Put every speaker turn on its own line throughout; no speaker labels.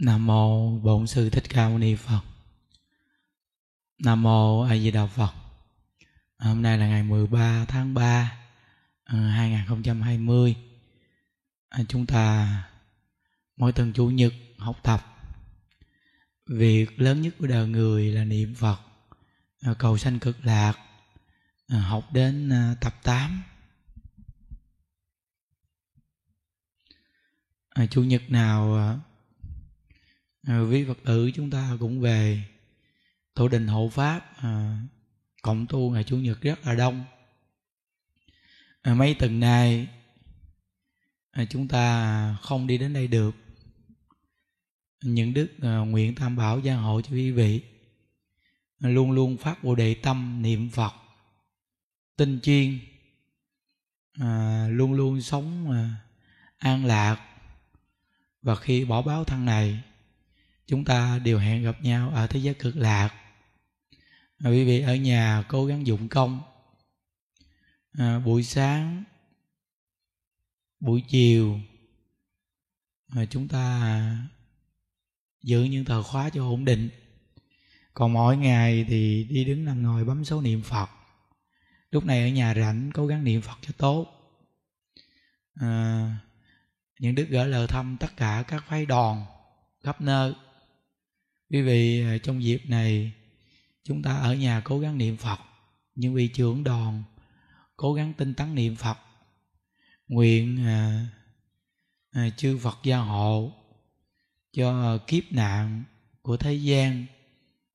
Nam mô Bổn sư Thích Ca Mâu Ni Phật. Nam mô A Di Đà Phật. Hôm nay là ngày 13 tháng 3 2020. Ờ, à, chúng ta, mỗi tuần chủ nhật học tập việc lớn nhất của đời người là niệm Phật ờ, cầu sanh cực lạc ờ, học đến tập 8 à, chủ nhật nào à, quý phật tử chúng ta cũng về tổ đình hộ pháp à, cộng tu ngày chủ nhật rất là đông. À, mấy tuần nay à, chúng ta không đi đến đây được. Những đức à, nguyện tam bảo gia hộ cho quý vị. À, luôn luôn phát bộ đề tâm niệm phật tinh chuyên à, luôn luôn sống à, an lạc. Và khi bỏ báo thân này chúng ta đều hẹn gặp nhau ở thế giới cực lạc. À, quý vị ở nhà cố gắng dụng công. À, buổi sáng buổi chiều à, chúng ta giữ những tờ khóa cho ổn định. Còn mỗi ngày thì đi đứng nằm ngồi bấm số niệm phật. Lúc này ở nhà rảnh cố gắng niệm phật cho tốt. À, những đức gửi lời thăm tất cả các phái đoàn khắp nơi quý vị à, trong dịp này chúng ta ở nhà cố gắng niệm phật. Những vị trưởng đoàn cố gắng tinh tấn niệm phật. Nguyện à, à, chư phật gia hộ cho kiếp nạn của thế gian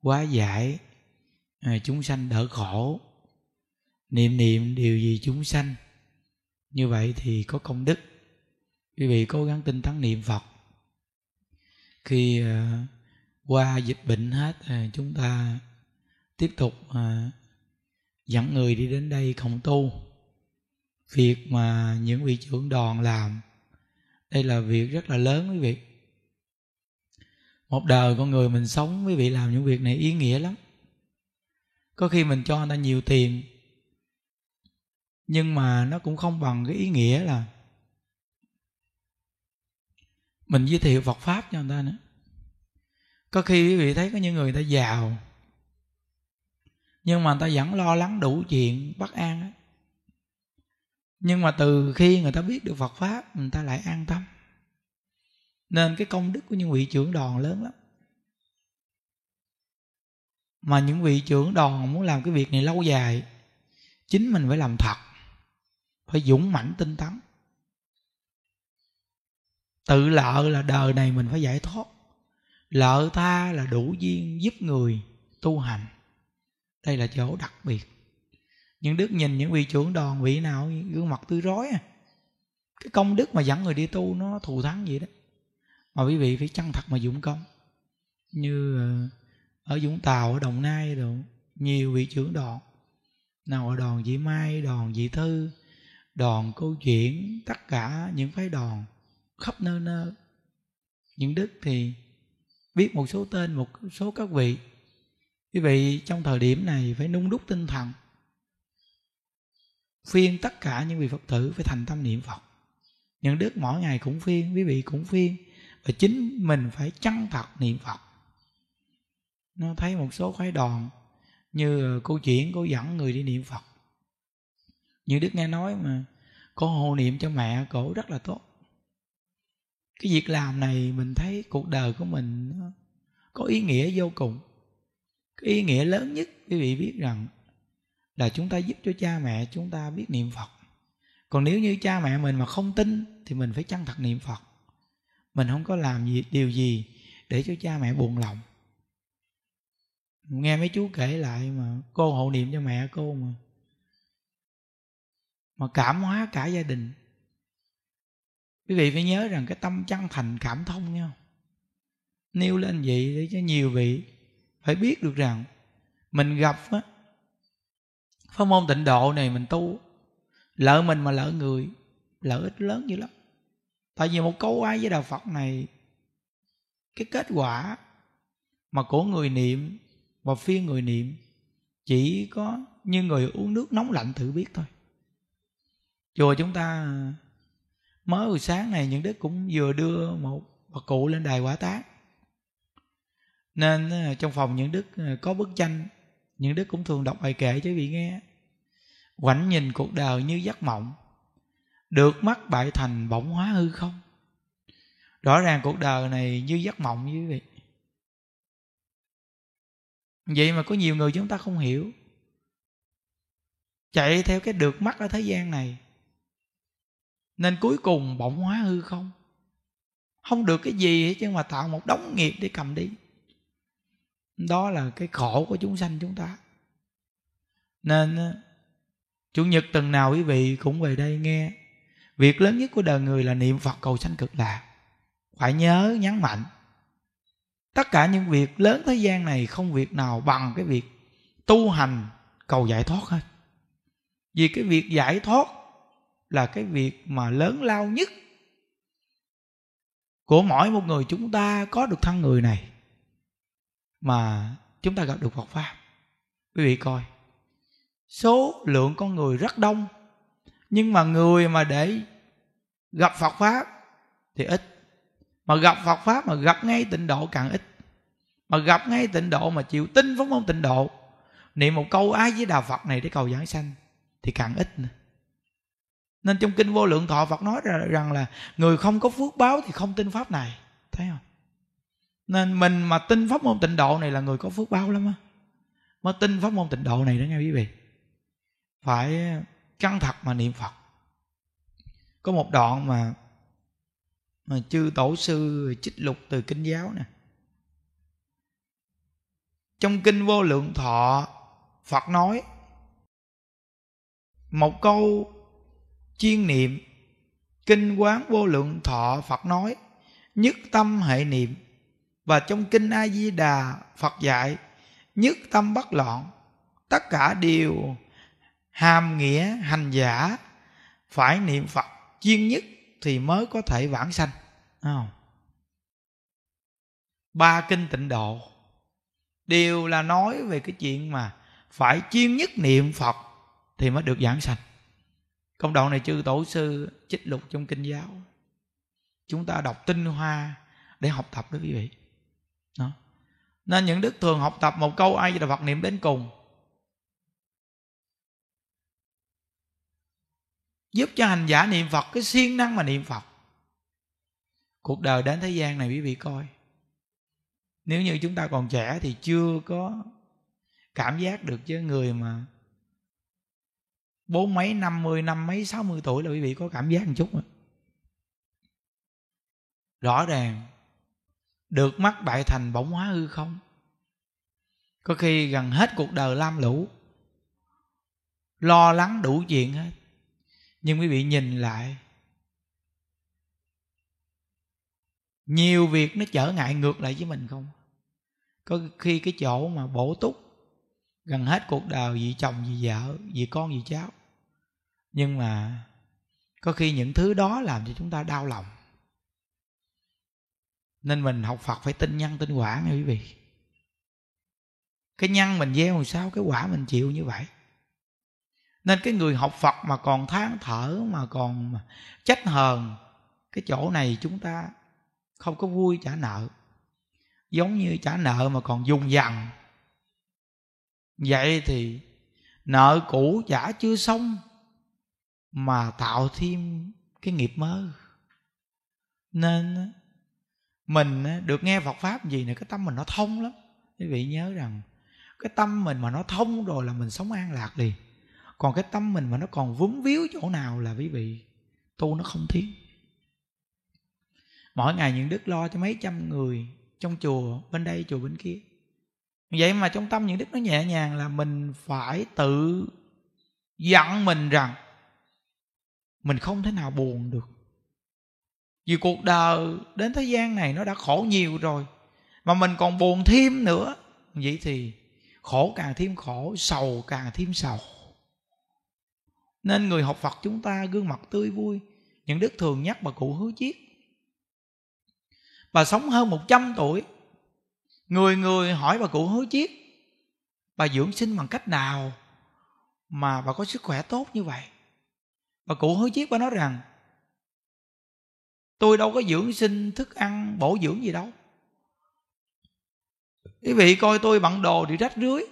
quá giải à, chúng sanh đỡ khổ. Niệm niệm điều gì chúng sanh như vậy thì có công đức. Quý vị cố gắng tinh tấn niệm phật. Khi à, qua dịch bệnh hết à, chúng ta tiếp tục à, dẫn người đi đến đây không tu. Việc mà những vị trưởng đoàn làm đây là việc rất là lớn quý vị. Một đời con người mình sống quý vị làm những việc này ý nghĩa lắm. Có khi mình cho người ta nhiều tiền nhưng mà nó cũng không bằng cái ý nghĩa là mình giới thiệu Phật pháp cho người ta nữa có khi quý vị thấy có những người ta giàu, nhưng mà người ta vẫn lo lắng đủ chuyện bất an á. Nhưng mà từ khi người ta biết được Phật pháp, người ta lại an tâm. Nên cái công đức của những vị trưởng đoàn lớn lắm. Mà những vị trưởng đoàn muốn làm cái việc này lâu dài, chính mình phải làm thật, phải dũng mãnh tinh tấn. Tự lợ là đời này mình phải giải thoát lợi tha là đủ duyên giúp người tu hành. Đây là chỗ đặc biệt. Những đức nhìn những vị trưởng đoàn, vị nào gương mặt tươi rói à. Cái công đức mà dẫn người đi tu nó thù thắng vậy đó. Mà quý vị phải chân thật mà dụng công. Như ờ, ở Vũng Tàu, ở Đồng Nai rồi nhiều vị trưởng đoàn. Nào ở đoàn Dị Mai, đoàn Dị Thư, đoàn câu chuyện, tất cả những phái đoàn khắp nơi nơi. Những đức thì biết một số tên, một số các vị. Quý vị trong thời điểm này phải nung đúc tinh thần, phiên tất cả những vị phật tử phải thành tâm niệm phật. Những đức mỗi ngày cũng phiên, quý vị cũng phiên, và chính mình phải chân thật niệm phật. Nó thấy một số khoái đoàn như câu chuyện cô dẫn người đi niệm phật. Như đức nghe nói mà cô hộ niệm cho mẹ, cổ rất là tốt cái việc làm này mình thấy cuộc đời của mình có ý nghĩa vô cùng. Cái ý nghĩa lớn nhất quý vị biết rằng là chúng ta giúp cho cha mẹ chúng ta biết niệm phật. Còn nếu như cha mẹ mình mà không tin thì mình phải chân thật niệm phật? Mình không có làm gì, điều gì để cho cha mẹ buồn lòng. Nghe mấy chú kể lại mà cô hộ niệm cho mẹ cô mà mà cảm hóa cả gia đình quý vị phải nhớ rằng cái tâm chân thành, cảm thông nhau nêu lên vậy để cho nhiều vị phải biết được rằng mình gặp á, pháp môn tịnh độ này mình tu, lỡ mình mà lỡ người lợi ích lớn dữ lắm. Tại vì một câu ai với đạo phật này, cái kết quả mà của người niệm và phiên người niệm chỉ có như người uống nước nóng lạnh thử biết thôi. Chùa chúng ta mới buổi sáng này những đức cũng vừa đưa một bà cụ lên đài quả tác nên ờ, trong phòng những đức ờ, có bức tranh, những đức cũng thường đọc bài kệ cho vị nghe. Quảnh nhìn cuộc đời như giấc mộng. Được mắt bại thành bỗng hóa hư không? Rõ ràng cuộc đời này như giấc mộng như vậy vậy mà có nhiều người chúng ta không hiểu. Chạy theo cái được mắt ở thế gian này nên cuối cùng bỗng hóa hư không? Không được cái gì hết chứ mà tạo một đống nghiệp để cầm đi. Đó là cái khổ của chúng sanh chúng ta. Nên chủ nhật tuần nào quý vị cũng về đây nghe. Việc lớn nhất của đời người là niệm phật cầu sanh cực lạc. Phải nhớ nhắn mạnh. Tất cả những việc lớn thế gian này không việc nào bằng cái việc tu hành cầu giải thoát hết. Vì cái việc giải thoát là cái việc mà lớn lao nhất của mỗi một người chúng ta có được thân người này mà chúng ta gặp được Phật pháp. Quý vị coi, số lượng con người rất đông, nhưng mà người mà để gặp Phật pháp thì ít. Mà gặp Phật pháp mà gặp ngay tịnh độ càng ít. Mà gặp ngay tịnh độ mà chịu tin phóng môn tịnh độ, niệm một câu ái với đạo Phật này để cầu giảng sanh thì càng ít nữa nên trong kinh vô lượng thọ Phật nói rằng là người không có phước báo thì không tin pháp này. Thấy không? Nên mình mà tin pháp môn tịnh độ này là người có phước báo lắm á. Mới tin pháp môn tịnh độ này đó nghe quý vị. Phải căng thật mà niệm phật. Có một đoạn mà mà chư tổ sư trích lục từ kinh giáo nè. Trong kinh vô lượng thọ phật nói, một câu chiên niệm. Kinh quán vô lượng thọ phật nói, nhất tâm hệ niệm. Và trong kinh a di đà phật dạy, nhất tâm bất loạn, tất cả đều hàm nghĩa hành giả, phải niệm phật chuyên nhất thì mới có thể vãng sanh. Không? ba kinh tịnh độ đều là nói về cái chuyện mà phải chuyên nhất niệm phật thì mới được giảng sanh công đoạn này chư tổ sư trích lục trong kinh giáo. Chúng ta đọc tinh hoa để học tập đó quý vị. Đó. nên những đức thường học tập một câu ai là Phật niệm đến cùng. Giúp cho hành giả niệm Phật, cái siêng năng mà niệm Phật. Cuộc đời đến thế gian này quý vị coi. Nếu như chúng ta còn trẻ thì chưa có cảm giác được chứ người mà bốn mấy năm mươi năm mấy, sáu mươi tuổi là quý vị có cảm giác một chút rõ ràng, được mắt bại thành bỗng hóa hư không? Có khi gần hết cuộc đời lam lũ, lo lắng đủ chuyện hết. Nhưng quý vị nhìn lại, nhiều việc nó trở ngại ngược lại với mình không? Có khi cái chỗ mà bổ túc gần hết cuộc đời vì chồng, vì vợ, vì con, vì cháu. Nhưng mà có khi những thứ đó làm cho chúng ta đau lòng. Nên mình học phật phải tin nhân, tin quả nghe quý vị. Cái nhân mình gieo làm sao, cái quả mình chịu như vậy. Nên cái người học phật mà còn than thở, mà còn trách hờn, cái chỗ này chúng ta không có vui trả nợ. Giống như trả nợ mà còn dùng dằn vậy thì nợ cũ giả chưa xong mà tạo thêm cái nghiệp mới. Nên mình được nghe Phật pháp gì này, cái tâm mình nó thông lắm. Quý vị nhớ rằng, cái tâm mình mà nó thông rồi là mình sống an lạc liền. Còn cái tâm mình mà nó còn vướng víu chỗ nào là quý vị, tu nó không tiến mỗi ngày những đức lo cho mấy trăm người trong chùa bên đây, chùa bên kia vậy mà trong tâm những đức nó nhẹ nhàng là mình phải tự dặn mình rằng mình không thể nào buồn được. Vì cuộc đời đến thế gian này nó đã khổ nhiều rồi, mà mình còn buồn thêm nữa. Vậy thì khổ càng thêm khổ, sầu càng thêm sầu. Nên người học phật chúng ta gương mặt tươi vui, những đức thường nhắc bà cụ hứa chiết. Bà sống hơn 100 tuổi người người hỏi bà cụ hối chiết, bà dưỡng sinh bằng cách nào mà bà có sức khỏe tốt như vậy? Bà cụ hối chiết, bà nói rằng, tôi đâu có dưỡng sinh thức ăn bổ dưỡng gì đâu. Quý vị coi tôi bận đồ thì rách rưới,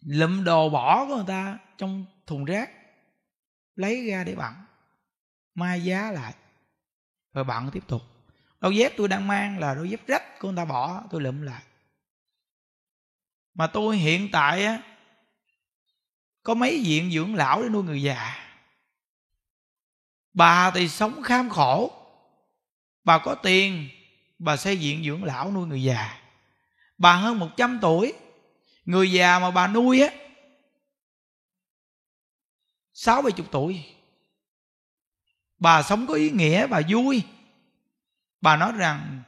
lụm đồ bỏ của người ta trong thùng rác, lấy ra để bận mai giá lại, rồi bận tiếp tục đôi dép tôi đang mang là đôi dép rách của người ta bỏ, tôi lượm lại. Mà tôi hiện tại á, có mấy viện dưỡng lão để nuôi người già. Bà thì sống kham khổ. Bà có tiền, bà xây viện dưỡng lão nuôi người già. Bà hơn 100 tuổi, người già mà bà nuôi á, sáu bảy chục tuổi. Bà sống có ý nghĩa, bà vui bà nói rằng,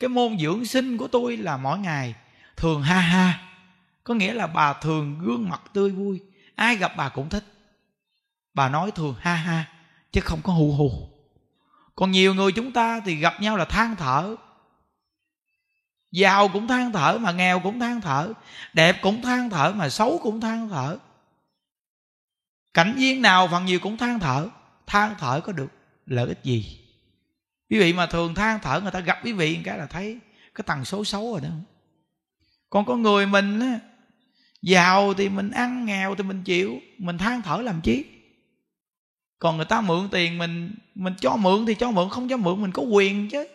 cái môn dưỡng sinh của tôi là mỗi ngày thường ha ha, có nghĩa là bà thường gương mặt tươi vui, ai gặp bà cũng thích. Bà nói thường ha ha, chứ không có hù hù. Còn nhiều người chúng ta thì gặp nhau là than thở. Giàu cũng than thở mà nghèo cũng than thở, đẹp cũng than thở mà xấu cũng than thở. Cảnh viên nào phần nhiều cũng than thở than thở có được lợi ích gì? Quý vị mà thường than thở, người ta gặp quý vị cái là thấy cái tần số xấu rồi đó. Còn có người mình á, giàu thì mình ăn, nghèo thì mình chịu, mình than thở làm chi? Còn người ta mượn tiền mình mình cho mượn thì cho mượn, không cho mượn mình có quyền chứ.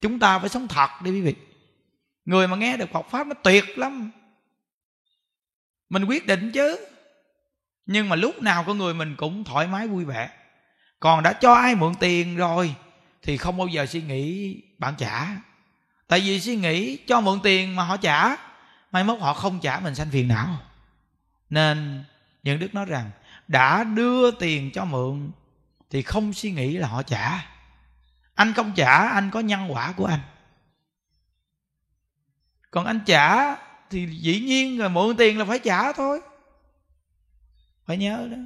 Chúng ta phải sống thật đi quý vị. Người mà nghe được Phật pháp nó tuyệt lắm. Mình quyết định chứ. Nhưng mà lúc nào con người mình cũng thoải mái, vui vẻ. Còn đã cho ai mượn tiền rồi thì không bao giờ suy nghĩ bạn trả. Tại vì suy nghĩ cho mượn tiền mà họ trả mai mốt họ không trả mình sanh phiền não. Nên những đức nói rằng, đã đưa tiền cho mượn thì không suy nghĩ là họ trả. Anh không trả, anh có nhân quả của anh. Còn anh trả thì dĩ nhiên rồi mượn tiền là phải trả thôi. Phải nhớ đó.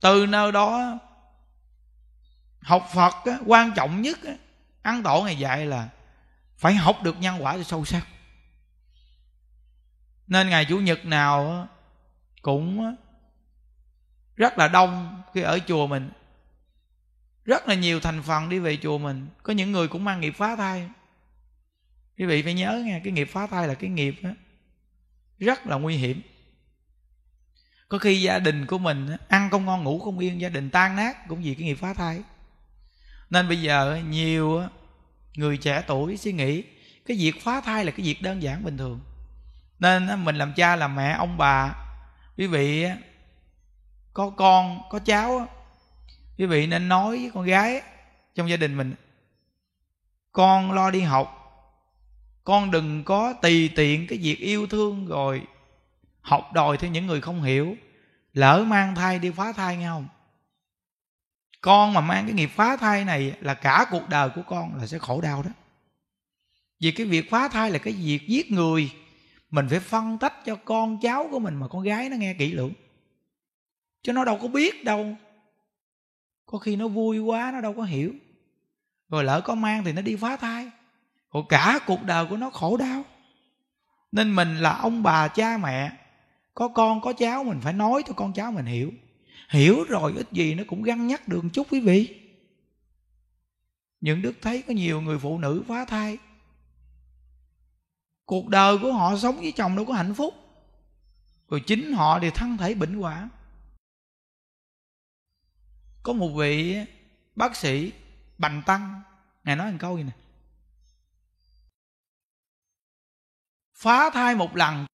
Từ nơi đó học phật á, quan trọng nhất á, ăn tổ ngày dạy là phải học được nhân quả cho sâu sắc. Nên ngày chủ nhật nào cũng rất là đông khi ở chùa mình. Rất là nhiều thành phần đi về chùa mình. Có những người cũng mang nghiệp phá thai quý vị phải nhớ nha cái nghiệp phá thai là cái nghiệp đó, rất là nguy hiểm. Có khi gia đình của mình ăn không ngon ngủ không yên gia đình tan nát cũng vì cái nghiệp phá thai nên bây giờ nhiều người trẻ tuổi suy nghĩ, cái việc phá thai là cái việc đơn giản bình thường. Nên mình làm cha làm mẹ, ông bà, quý vị có con, có cháu quý vị nên nói với con gái trong gia đình mình, con lo đi học, con đừng có tùy tiện cái việc yêu thương rồi học đòi theo những người không hiểu, lỡ mang thai đi phá thai nghe không? Con mà mang cái nghiệp phá thai này là cả cuộc đời của con là sẽ khổ đau đó. Vì cái việc phá thai là cái việc giết người. Mình phải phân tách cho con cháu của mình mà con gái nó nghe kỹ lưỡng. Chứ nó đâu có biết đâu. Có khi nó vui quá, nó đâu có hiểu. Rồi lỡ có mang thì nó đi phá thai. Rồi cả cuộc đời của nó khổ đau. Nên mình là ông bà, cha mẹ. Có con, có cháu, mình phải nói cho con cháu mình hiểu hiểu rồi ít gì nó cũng găng nhắc được chút quý vị. Những đức thấy có nhiều người phụ nữ phá thai. Cuộc đời của họ sống với chồng đâu có hạnh phúc. Rồi chính họ thì thân thể bệnh hoạn. Có một vị bác sĩ bành tăng, ngài nói một câu gì nè phá thai một lần,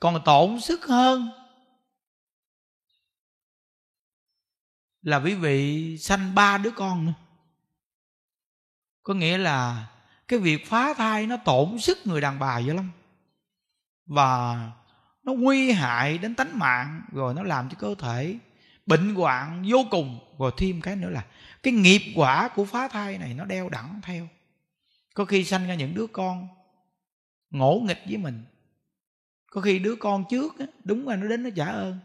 còn tổn sức hơn là quý vị sanh ba đứa con nữa. Có nghĩa là cái việc phá thai nó tổn sức người đàn bà dữ lắm. Và nó nguy hại đến tánh mạng, rồi nó làm cho cơ thể bệnh hoạn vô cùng. Rồi thêm cái nữa là cái nghiệp quả của phá thai này nó đeo đẳng theo. Có khi sanh ra những đứa con ngỗ nghịch với mình. Có khi đứa con trước đúng là nó đến nó trả ơn.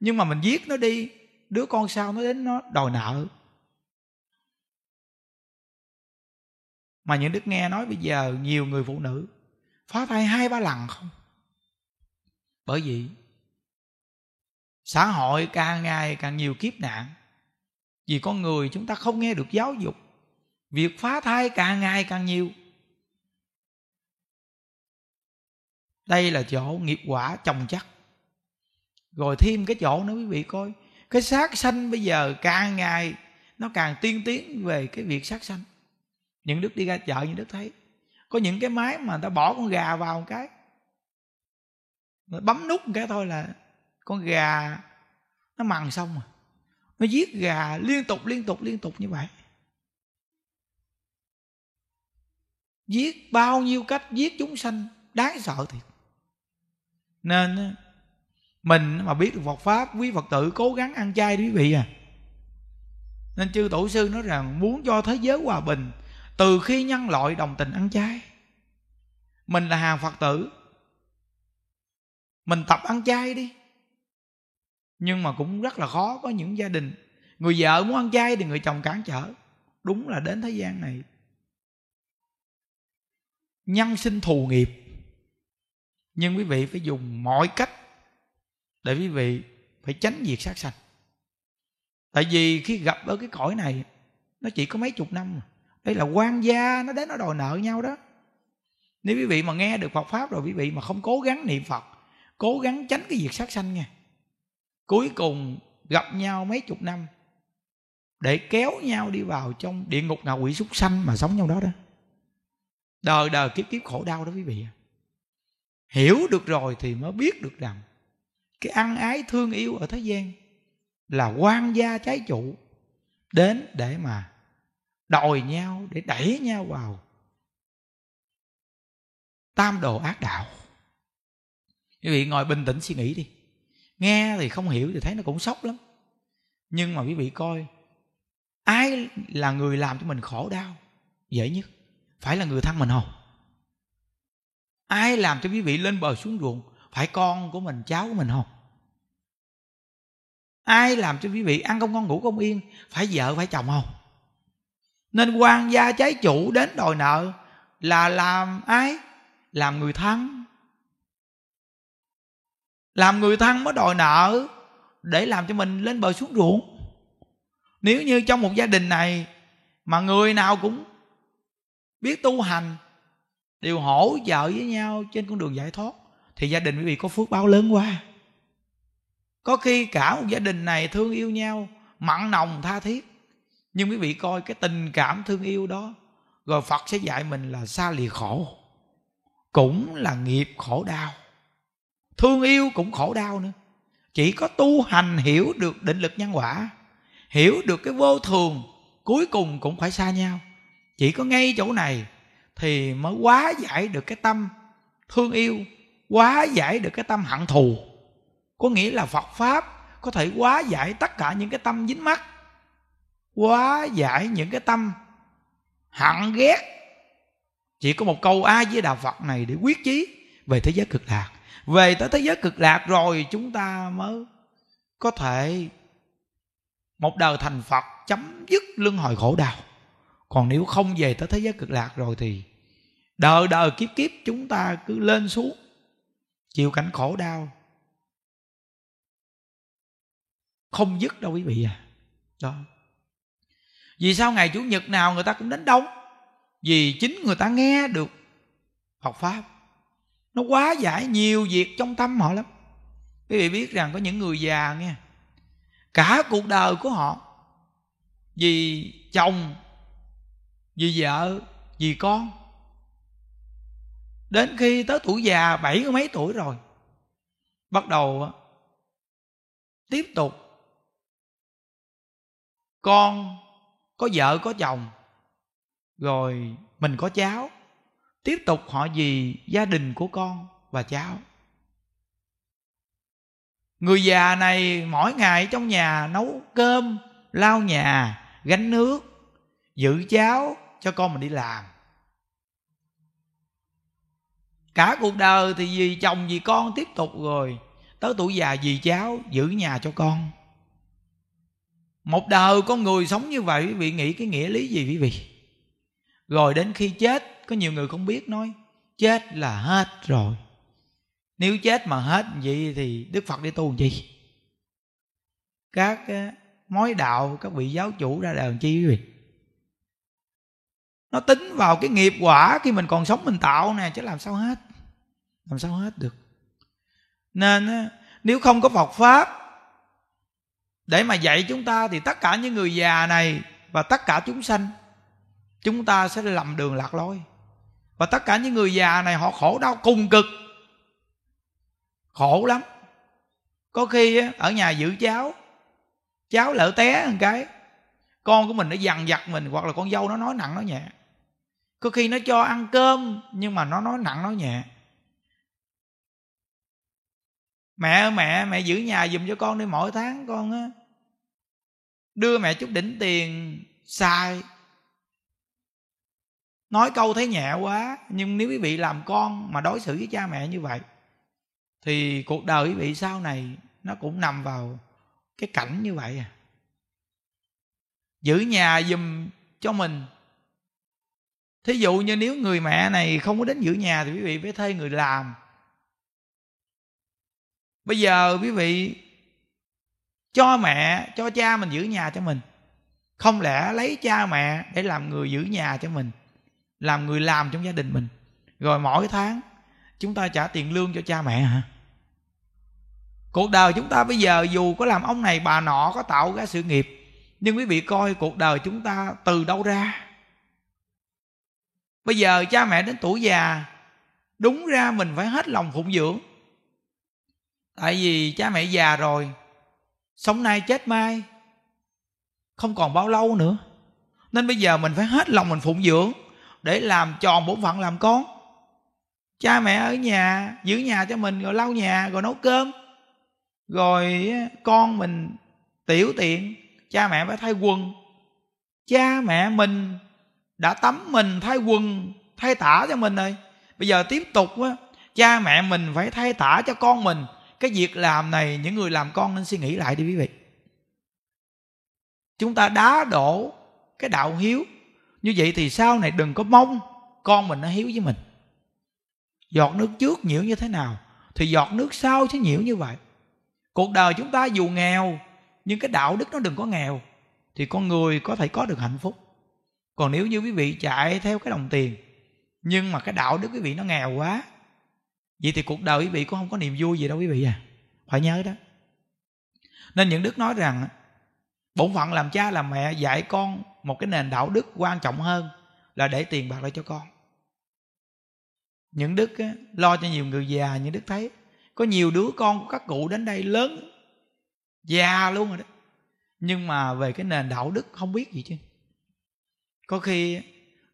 Nhưng mà mình giết nó đi đứa con sau nó đến nó đòi nợ. Mà những đức nghe nói bây giờ nhiều người phụ nữ phá thai hai ba lần không? Bởi vì xã hội càng ngày càng nhiều kiếp nạn. Vì con người chúng ta không nghe được giáo dục, việc phá thai càng ngày càng nhiều. Đây là chỗ nghiệp quả chồng chắc. Rồi thêm cái chỗ nữa quý vị coi cái sát sanh bây giờ càng ngày nó càng tiên tiến về cái việc sát sanh. Những đức đi ra chợ, những đức thấy. Có những cái máy mà người ta bỏ con gà vào một cái. Bấm nút một cái thôi là con gà nó mằn xong rồi. Nó giết gà liên tục liên tục liên tục như vậy. Giết bao nhiêu cách giết chúng sanh, đáng sợ thiệt. Nên mình mà biết được Phật pháp, quý Phật tử cố gắng ăn chay quý vị à. Nên chư tổ sư nói rằng muốn cho thế giới hòa bình, từ khi nhân loại đồng tình ăn chay, mình là hàng Phật tử, mình tập ăn chay đi. Nhưng mà cũng rất là khó, có những gia đình, người vợ muốn ăn chay thì người chồng cản trở. Đúng là đến thế gian này. Nhân sinh thù nghiệp. Nhưng quý vị phải dùng mọi cách để quý vị phải tránh việc sát sanh. Tại vì khi gặp ở cái cõi này, nó chỉ có mấy chục năm đây là quan gia, nó đến nó đòi nợ nhau đó. Nếu quý vị mà nghe được Phật pháp rồi, quý vị mà không cố gắng niệm Phật, cố gắng tránh cái việc sát sanh nha. Cuối cùng gặp nhau mấy chục năm để kéo nhau đi vào trong địa ngục ngạ quỷ súc sanh mà sống trong đó đó. Đời đời kiếp kiếp khổ đau đó quý vị hiểu được rồi thì mới biết được rằng cái ăn ái thương yêu ở thế gian là quan gia trái chủ, đến để mà đòi nhau, để đẩy nhau vào tam đồ ác đạo. Quý vị ngồi bình tĩnh suy nghĩ đi. Nghe thì không hiểu thì thấy nó cũng sốc lắm. Nhưng mà quý vị coi, ai là người làm cho mình khổ đau? Dễ nhất, phải là người thân mình không? Ai làm cho quý vị lên bờ xuống ruộng phải con của mình, cháu của mình không? Ai làm cho quý vị ăn không ngon, ngủ không yên? Phải vợ, phải chồng không? Nên quan gia trái chủ đến đòi nợ là làm ai? Làm người thân. Làm người thân mới đòi nợ để làm cho mình lên bờ xuống ruộng. Nếu như trong một gia đình này mà người nào cũng biết tu hành, đều hỗ trợ với nhau trên con đường giải thoát thì gia đình quý vị có phước báo lớn quá. Có khi cả một gia đình này thương yêu nhau, mặn nồng tha thiết. Nhưng quý vị coi cái tình cảm thương yêu đó, rồi phật sẽ dạy mình là xa lìa khổ, cũng là nghiệp khổ đau. Thương yêu cũng khổ đau nữa. Chỉ có tu hành hiểu được định lực nhân quả, hiểu được cái vô thường, cuối cùng cũng phải xa nhau. Chỉ có ngay chỗ này thì mới quá giải được cái tâm thương yêu quá giải được cái tâm hận thù. Có nghĩa là phật pháp có thể quá giải tất cả những cái tâm dính mắt, quá giải những cái tâm hận ghét. Chỉ có một câu a với đạo phật này để quyết chí về thế giới cực lạc. Về tới thế giới cực lạc rồi chúng ta mới có thể một đời thành phật chấm dứt luân hồi khổ đau. Còn nếu không về tới thế giới cực lạc rồi thì đời đời kiếp kiếp chúng ta cứ lên xuống chịu cảnh khổ đau. Không dứt đâu quý vị à. Đó. Vì sao ngày chủ nhật nào người ta cũng đến đông vì chính người ta nghe được học pháp. Nó quá giải nhiều việc trong tâm họ lắm. Quý vị biết rằng có những người già nghe, cả cuộc đời của họ, vì chồng, vì vợ, vì con đến khi tới tuổi già, bảy mấy tuổi rồi, bắt đầu ờ, tiếp tục. Con có vợ, có chồng, rồi mình có cháu. Tiếp tục họ gì gia đình của con và cháu. Người già này mỗi ngày trong nhà nấu cơm, lau nhà, gánh nước, giữ cháu cho con mình đi làm cả cuộc đời thì vì chồng, vì con tiếp tục rồi. Tới tuổi già vì cháu, giữ nhà cho con. Một đời con người sống như vậy, quý vị nghĩ cái nghĩa lý gì quý vị? Rồi đến khi chết, có nhiều người không biết nói, chết là hết rồi. Nếu chết mà hết vậy thì đức phật đi tu làm gì? Các mối đạo, các vị giáo chủ ra đời chi quý vị? Nó tính vào cái nghiệp quả khi mình còn sống mình tạo nè, chứ làm sao hết. Làm sao hết được. Nên nếu không có Phật pháp để mà dạy chúng ta thì tất cả những người già này và tất cả chúng sanh, chúng ta sẽ lầm đường lạc lối. Và tất cả những người già này họ khổ đau cùng cực. Khổ lắm. Có khi ở nhà giữ cháu cháu lỡ té một cái, con của mình nó dằn vặt mình, hoặc là con dâu nó nói nặng nó nhẹ có khi nó cho ăn cơm, nhưng mà nó nói nặng, nói nhẹ. Mẹ ơi, mẹ mẹ giữ nhà giùm cho con đi mỗi tháng con á. Đưa mẹ chút đỉnh tiền, xài. Nói câu thấy nhẹ quá, nhưng nếu quý vị làm con mà đối xử với cha mẹ như vậy, thì cuộc đời quý vị sau này nó cũng nằm vào cái cảnh như vậy à. Giữ nhà giùm cho mình thí dụ như nếu người mẹ này không có đến giữ nhà thì quý vị phải thuê người làm. Bây giờ quý vị cho mẹ, cho cha mình giữ nhà cho mình. Không lẽ lấy cha mẹ để làm người giữ nhà cho mình, làm người làm trong gia đình mình? Rồi mỗi tháng chúng ta trả tiền lương cho cha mẹ hả? Cuộc đời chúng ta bây giờ dù có làm ông này bà nọ có tạo ra sự nghiệp, nhưng quý vị coi cuộc đời chúng ta từ đâu ra? Bây giờ cha mẹ đến tuổi già, đúng ra mình phải hết lòng phụng dưỡng. Tại vì cha mẹ già rồi, sống nay chết mai, không còn bao lâu nữa. Nên bây giờ mình phải hết lòng mình phụng dưỡng để làm tròn bổn phận làm con. Cha mẹ ở nhà, giữ nhà cho mình, rồi lau nhà, rồi nấu cơm. Rồi con mình tiểu tiện, cha mẹ phải thay quần. Cha mẹ mình đã tắm mình thay quần, thay tả cho mình rồi. Bây giờ tiếp tục á, cha mẹ mình phải thay tả cho con mình. Cái việc làm này, những người làm con nên suy nghĩ lại đi quý vị. Chúng ta đá đổ cái đạo hiếu. Như vậy thì sau này đừng có mong con mình nó hiếu với mình. Giọt nước trước nhiễu như thế nào, thì giọt nước sau sẽ nhiễu như vậy. Cuộc đời chúng ta dù nghèo, nhưng cái đạo đức nó đừng có nghèo, thì con người có thể có được hạnh phúc còn nếu như quý vị chạy theo cái đồng tiền nhưng mà cái đạo đức quý vị nó nghèo quá vậy thì cuộc đời quý vị cũng không có niềm vui gì đâu quý vị à. Phải nhớ đó. Nên những đức nói rằng bổn phận làm cha làm mẹ dạy con một cái nền đạo đức quan trọng hơn là để tiền bạc lại cho con. Những đức á, lo cho nhiều người già những đức thấy có nhiều đứa con của các cụ đến đây lớn già luôn rồi đó. Nhưng mà về cái nền đạo đức không biết gì chứ có khi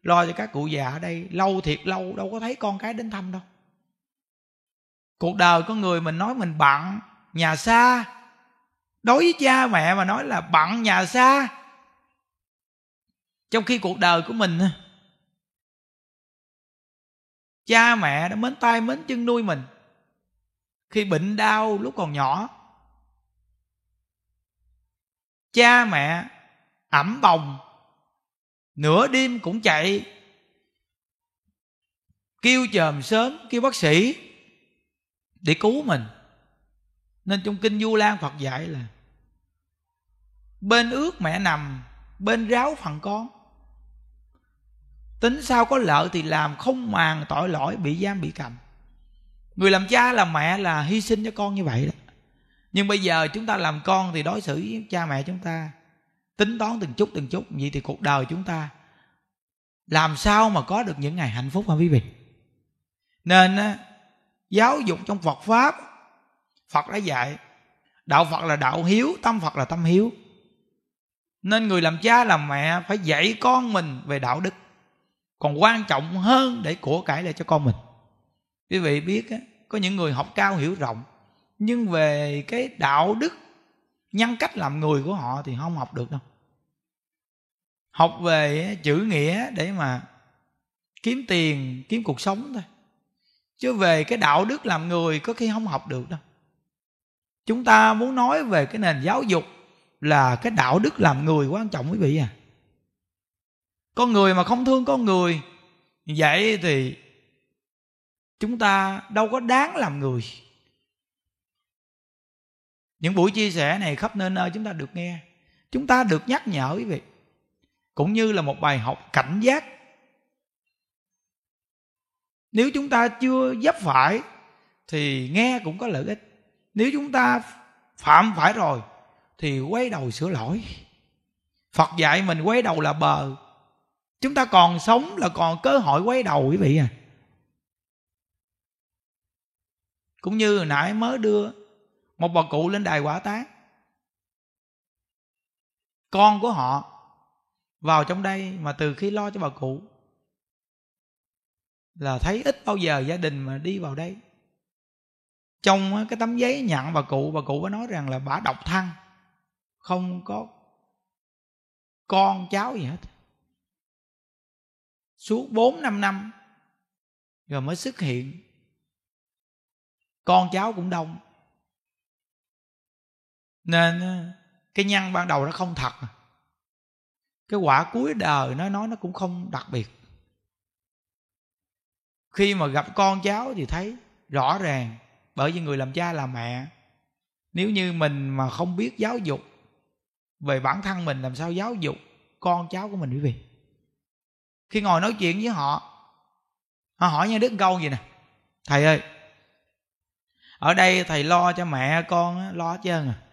lo cho các cụ già ở đây, lâu thiệt lâu, đâu có thấy con cái đến thăm đâu. Cuộc đời con người mình nói mình bận, nhà xa. Đối với cha mẹ mà nói là bận, nhà xa. Trong khi cuộc đời của mình cha mẹ đã mến tay, mến chân nuôi mình. Khi bệnh đau lúc còn nhỏ, cha mẹ ẩm bồng nửa đêm cũng chạy. Kêu chờm sớm, kêu bác sĩ để cứu mình. Nên trong kinh du lan phật dạy là bên ước mẹ nằm, bên ráo phần con. Tính sao có lợi thì làm, không màng tội lỗi, bị giam, bị cầm. Người làm cha, làm mẹ là hy sinh cho con như vậy đó. Nhưng bây giờ chúng ta làm con thì đối xử với cha mẹ chúng ta tính toán từng chút từng chút. Vậy thì cuộc đời chúng ta làm sao mà có được những ngày hạnh phúc hả quý vị? Nên giáo dục trong phật pháp, phật đã dạy, đạo phật là đạo hiếu, tâm phật là tâm hiếu. Nên người làm cha làm mẹ phải dạy con mình về đạo đức. Còn quan trọng hơn để của cải lại cho con mình. Quý vị biết có những người học cao hiểu rộng, nhưng về cái đạo đức nhân cách làm người của họ thì không học được đâu. Học về chữ nghĩa để mà kiếm tiền, kiếm cuộc sống thôi. Chứ về cái đạo đức làm người có khi không học được đâu. Chúng ta muốn nói về cái nền giáo dục là cái đạo đức làm người quan trọng quý vị à. Con người mà không thương con người, vậy thì chúng ta đâu có đáng làm người những buổi chia sẻ này khắp nơi nơi chúng ta được nghe. Chúng ta được nhắc nhở quý vị. Cũng như là một bài học cảnh giác. Nếu chúng ta chưa dấp phải, thì nghe cũng có lợi ích. Nếu chúng ta phạm phải rồi, thì quay đầu sửa lỗi. Phật dạy mình quay đầu là bờ. Chúng ta còn sống là còn cơ hội quay đầu, quý vị à. Cũng như hồi nãy mới đưa một bà cụ lên đài quả tán con của họ vào trong đây mà từ khi lo cho bà cụ là thấy ít bao giờ gia đình mà đi vào đây. Trong cái tấm giấy nhận bà cụ bà cụ có nói rằng là bà độc thân, không có con cháu gì hết. Suốt bốn, năm năm rồi mới xuất hiện. Con cháu cũng đông nên ờ, cái nhân ban đầu nó không thật. Cái quả cuối đời nó nói nó cũng không đặc biệt. Khi mà gặp con cháu thì thấy rõ ràng, bởi vì người làm cha làm mẹ, nếu như mình mà không biết giáo dục về bản thân mình, làm sao giáo dục con cháu của mình quý vị? Khi ngồi nói chuyện với họ họ hỏi nha đức câu gì nè? Thầy ơi, ở đây thầy lo cho mẹ con lo hết trơn à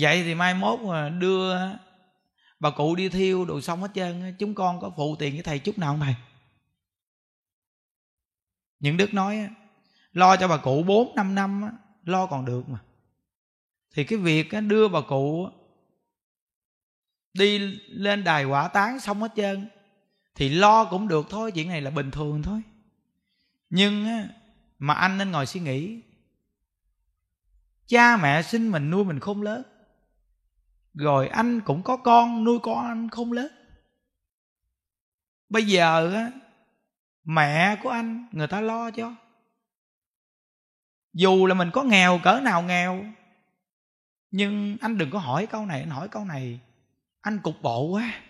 vậy thì mai mốt mà đưa bà cụ đi thiêu đồ xong hết trơn chúng con có phụ tiền với thầy chút nào không thầy? Những đức nói lo cho bà cụ bốn, năm năm lo còn được mà. Thì cái việc đưa bà cụ đi lên đài quả tán xong hết trơn, thì lo cũng được thôi, chuyện này là bình thường thôi. Nhưng mà anh nên ngồi suy nghĩ. Cha mẹ sinh mình nuôi mình không lớn rồi anh cũng có con, nuôi con anh không lớn. Bây giờ á, mẹ của anh, người ta lo cho. Dù là mình có nghèo, cỡ nào nghèo, nhưng anh đừng có hỏi câu này, anh hỏi câu này, anh cục bộ quá.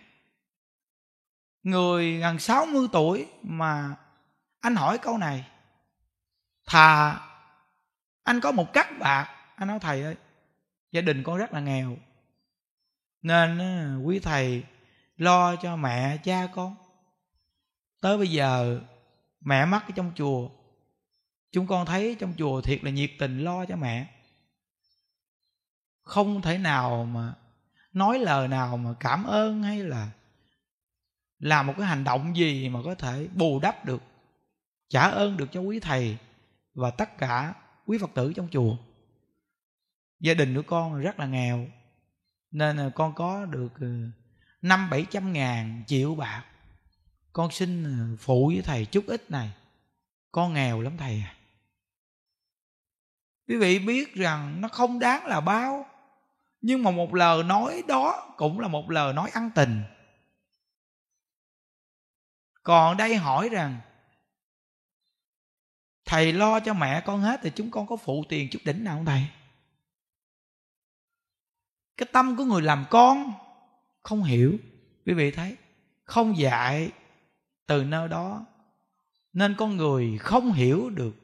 Người gần 60 tuổi mà anh hỏi câu này, thà anh có một cắt bạc anh nói, thầy ơi, gia đình con rất là nghèo nên quý thầy lo cho mẹ, cha con. Tới bây giờ, mẹ mắc ở trong chùa. Chúng con thấy trong chùa thiệt là nhiệt tình lo cho mẹ. Không thể nào mà nói lời nào mà cảm ơn hay là làm một cái hành động gì mà có thể bù đắp được, trả ơn được cho quý thầy và tất cả quý phật tử trong chùa. Gia đình của con rất là nghèo nên con có được ờ, năm bảy trăm ngàn triệu bạc. Con xin ờ, phụ với thầy chút ít này. Con nghèo lắm thầy à. Quý vị biết rằng nó không đáng là bao, nhưng mà một lời nói đó cũng là một lời nói ăn tình. Còn đây hỏi rằng, thầy lo cho mẹ con hết thì chúng con có phụ tiền chút đỉnh nào không thầy? Cái tâm của người làm con, không hiểu. Quý vị thấy, không dạy từ nơi đó, nên con người không hiểu được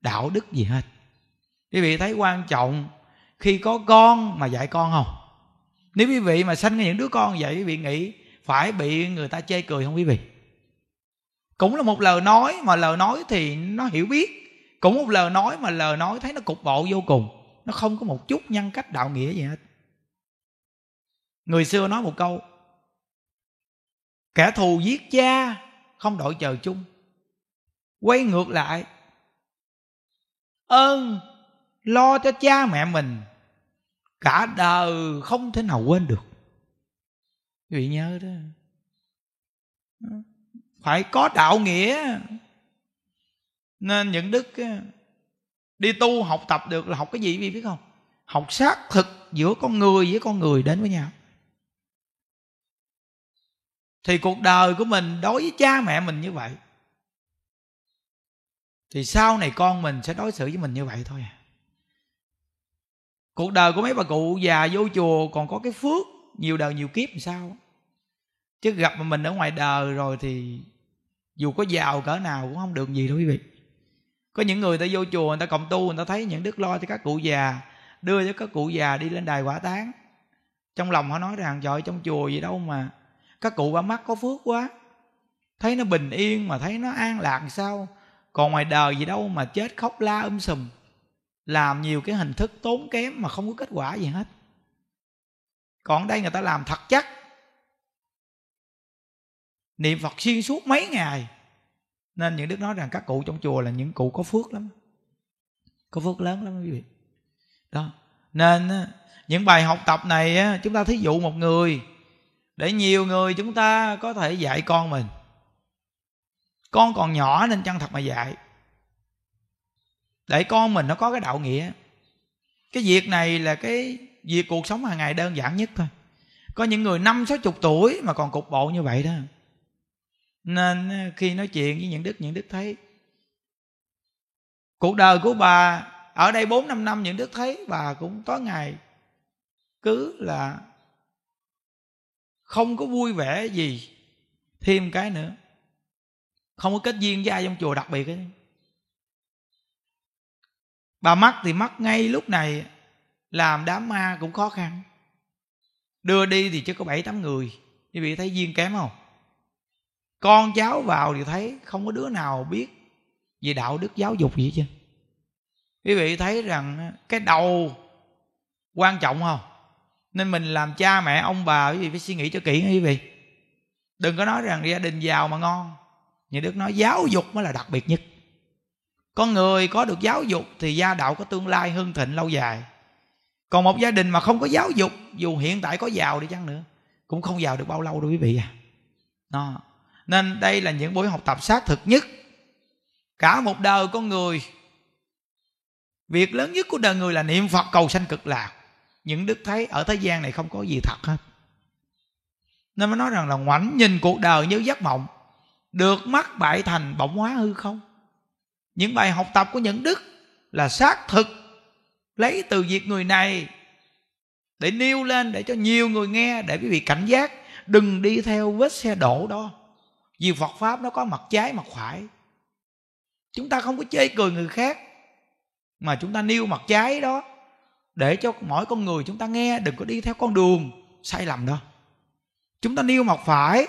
đạo đức gì hết. Quý vị thấy quan trọng khi có con mà dạy con không? Nếu quý vị mà sanh những đứa con vậy, quý vị nghĩ phải bị người ta chê cười không quý vị? Cũng là một lời nói, mà lời nói thì nó hiểu biết. Cũng một lời nói, mà lời nói thấy nó cục bộ vô cùng. Nó không có một chút nhân cách đạo nghĩa gì hết người xưa nói một câu, kẻ thù giết cha không đội chờ chung, quay ngược lại, ơn lo cho cha mẹ mình, cả đời không thể nào quên được. Quý vị nhớ đó. Phải có đạo nghĩa. Nên những đức đi tu học tập được là học cái gì quý vị biết không? Học xác thực giữa con người với con người đến với nhau thì cuộc đời của mình đối với cha mẹ mình như vậy. Thì sau này con mình sẽ đối xử với mình như vậy thôi à. Cuộc đời của mấy bà cụ già vô chùa còn có cái phước nhiều đời nhiều kiếp làm sao chứ gặp mà mình ở ngoài đời rồi thì dù có giàu cỡ nào cũng không được gì đâu quý vị. Có những người ta vô chùa người ta cộng tu người ta thấy những đức lo cho các cụ già, đưa cho các cụ già đi lên đài quả tán trong lòng họ nói rằng, trời trong chùa gì đâu mà các cụ ba mắt có phước quá. Thấy nó bình yên mà thấy nó an lạc sao? Còn ngoài đời gì đâu mà chết khóc la um sùm. Làm nhiều cái hình thức tốn kém mà không có kết quả gì hết. Còn đây người ta làm thật chắc. Niệm phật xuyên suốt mấy ngày. Nên những đức nói rằng các cụ trong chùa là những cụ có phước lắm. Có phước lớn lắm quý vị. Đó. Nên những bài học tập này chúng ta thí dụ một người để nhiều người chúng ta có thể dạy con mình. Con còn nhỏ nên chân thật mà dạy? Để con mình nó có cái đạo nghĩa. Cái việc này là cái việc cuộc sống hàng ngày đơn giản nhất thôi. Có những người năm, sáu chục tuổi mà còn cục bộ như vậy đó. Nên khi nói chuyện với những đức những đức thấy. Cuộc đời của bà, ở đây bốn, năm năm, những đức thấy, bà cũng tối ngày cứ là không có vui vẻ gì thêm cái nữa. Không có kết duyên với ai trong chùa đặc biệt ấy. bà mắc thì mắc ngay lúc này, làm đám ma cũng khó khăn. Đưa đi thì chỉ có bảy tám người. Quý vị thấy duyên kém không? Con cháu vào thì thấy không có đứa nào biết về đạo đức giáo dục gì chứ quý vị thấy rằng cái đầu quan trọng không? Nên mình làm cha mẹ, ông bà quý vị phải suy nghĩ cho kỹ quý vị đừng có nói rằng gia đình giàu mà ngon. Như đức nói giáo dục mới là đặc biệt nhất. Con người có được giáo dục thì gia đạo có tương lai hưng thịnh lâu dài. Còn một gia đình mà không có giáo dục, dù hiện tại có giàu đi chăng nữa, cũng không giàu được bao lâu đâu quý vị à. Đó. nên đây là những buổi học tập xác thực nhất. Cả một đời con người, việc lớn nhất của đời người là niệm phật cầu sanh cực lạc những đức thấy ở thế gian này không có gì thật hết. Nên mới nói rằng là ngoảnh nhìn cuộc đời như giấc mộng, được mắc bại thành bỗng hóa hư không. Những bài học tập của những đức là xác thực, lấy từ việc người này để nêu lên để cho nhiều người nghe, để quý vị cảnh giác, đừng đi theo vết xe đổ đó. Vì Phật pháp nó có mặt trái mặt phải. Chúng ta không có chê cười người khác, mà chúng ta nêu mặt trái đó để cho mỗi con người chúng ta nghe, đừng có đi theo con đường sai lầm đâu. Chúng ta nêu mặt phải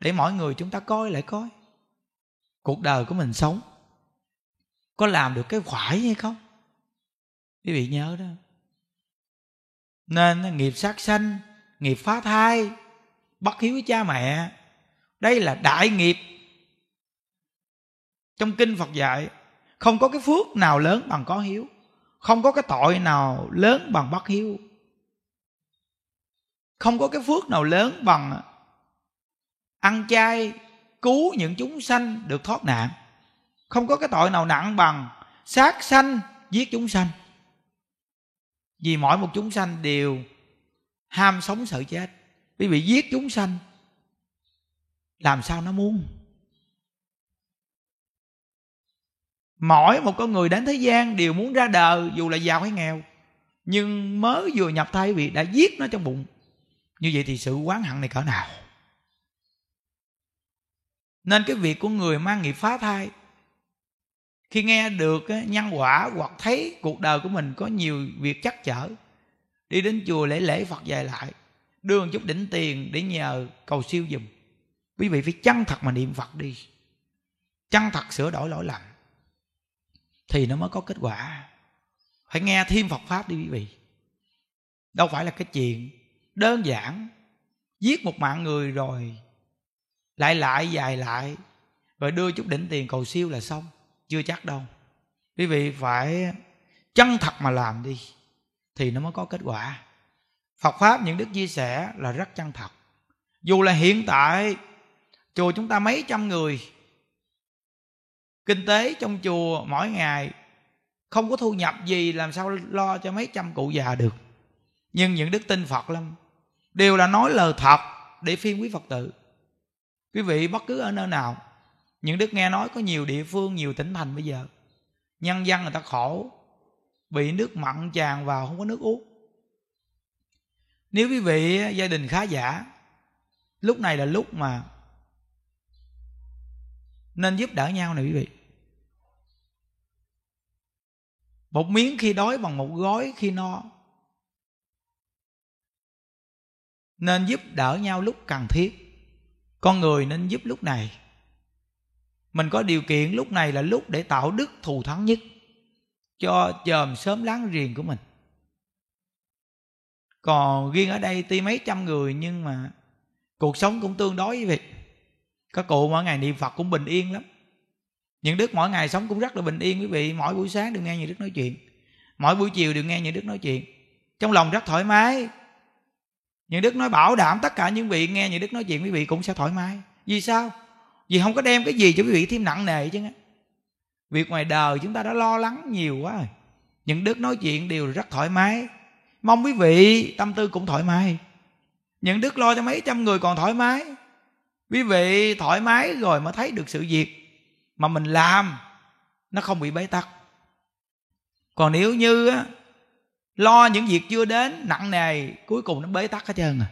để mọi người chúng ta coi lại coi. Cuộc đời của mình sống, có làm được cái phải hay không? Quý vị nhớ đó. Nên nghiệp sát sanh, nghiệp phá thai bất hiếu với cha mẹ, đây là đại nghiệp. Trong kinh phật dạy, không có cái phước nào lớn bằng có hiếu không có cái tội nào lớn bằng bất hiếu. Không có cái phước nào lớn bằng ăn chay, cứu những chúng sanh được thoát nạn. Không có cái tội nào nặng bằng sát sanh, giết chúng sanh. Vì mỗi một chúng sanh đều ham sống sợ chết. Quý vị giết chúng sanh, làm sao nó muốn? Mỗi một con người đến thế gian đều muốn ra đời dù là giàu hay nghèo. Nhưng mới vừa nhập thai vị đã giết nó trong bụng. Như vậy thì sự oán hận này cỡ nào? Nên cái việc của người mang nghiệp phá thai, khi nghe được nhân quả hoặc thấy cuộc đời của mình có nhiều việc chắc chở đi đến chùa lễ lễ phật dạy lại, đưa một chút đỉnh tiền để nhờ cầu siêu dùm quý vị phải chân thật mà niệm phật đi. Chân thật sửa đổi lỗi lầm thì nó mới có kết quả. Phải nghe thêm phật pháp đi quý vị. Đâu phải là cái chuyện đơn giản, giết một mạng người rồi lại lại, dài lại, rồi đưa chút đỉnh tiền cầu siêu là xong. Chưa chắc đâu. Quý vị phải chân thật mà làm đi, thì nó mới có kết quả. Phật pháp những đức chia sẻ là rất chân thật. Dù là hiện tại, chùa chúng ta mấy trăm người kinh tế trong chùa mỗi ngày không có thu nhập gì làm sao lo cho mấy trăm cụ già được. Nhưng những đức tin phật lắm, đều là nói lời thật để phiên quý phật tử. Quý vị bất cứ ở nơi nào, những đức nghe nói có nhiều địa phương, nhiều tỉnh thành bây giờ, nhân dân người ta khổ, bị nước mặn tràn vào không có nước uống. Nếu quý vị gia đình khá giả, lúc này là lúc mà nên giúp đỡ nhau này quý vị. Một miếng khi đói bằng một gói khi no. Nên giúp đỡ nhau lúc cần thiết. Con người nên giúp lúc này. Mình có điều kiện lúc này là lúc để tạo đức thù thắng nhất cho chòm sớm láng riêng của mình. Còn riêng ở đây tuy mấy trăm người nhưng mà cuộc sống cũng tương đối với việc các cụ mỗi ngày niệm phật cũng bình yên lắm những đức mỗi ngày sống cũng rất là bình yên, quý vị. Mỗi buổi sáng đều nghe những đức nói chuyện. Mỗi buổi chiều đều nghe những đức nói chuyện. Trong lòng rất thoải mái. Những đức nói bảo đảm tất cả những vị nghe những đức nói chuyện, quý vị cũng sẽ thoải mái. Vì sao? Vì không có đem cái gì cho quý vị thêm nặng nề chứ việc ngoài đời chúng ta đã lo lắng nhiều quá rồi. Những đức nói chuyện đều rất thoải mái. Mong quý vị tâm tư cũng thoải mái. Những đức lo cho mấy trăm người còn thoải mái. Quý vị thoải mái rồi mới thấy được sự việc mà mình làm nó không bị bế tắc. Còn nếu như á, lo những việc chưa đến nặng nề cuối cùng nó bế tắc hết trơn à.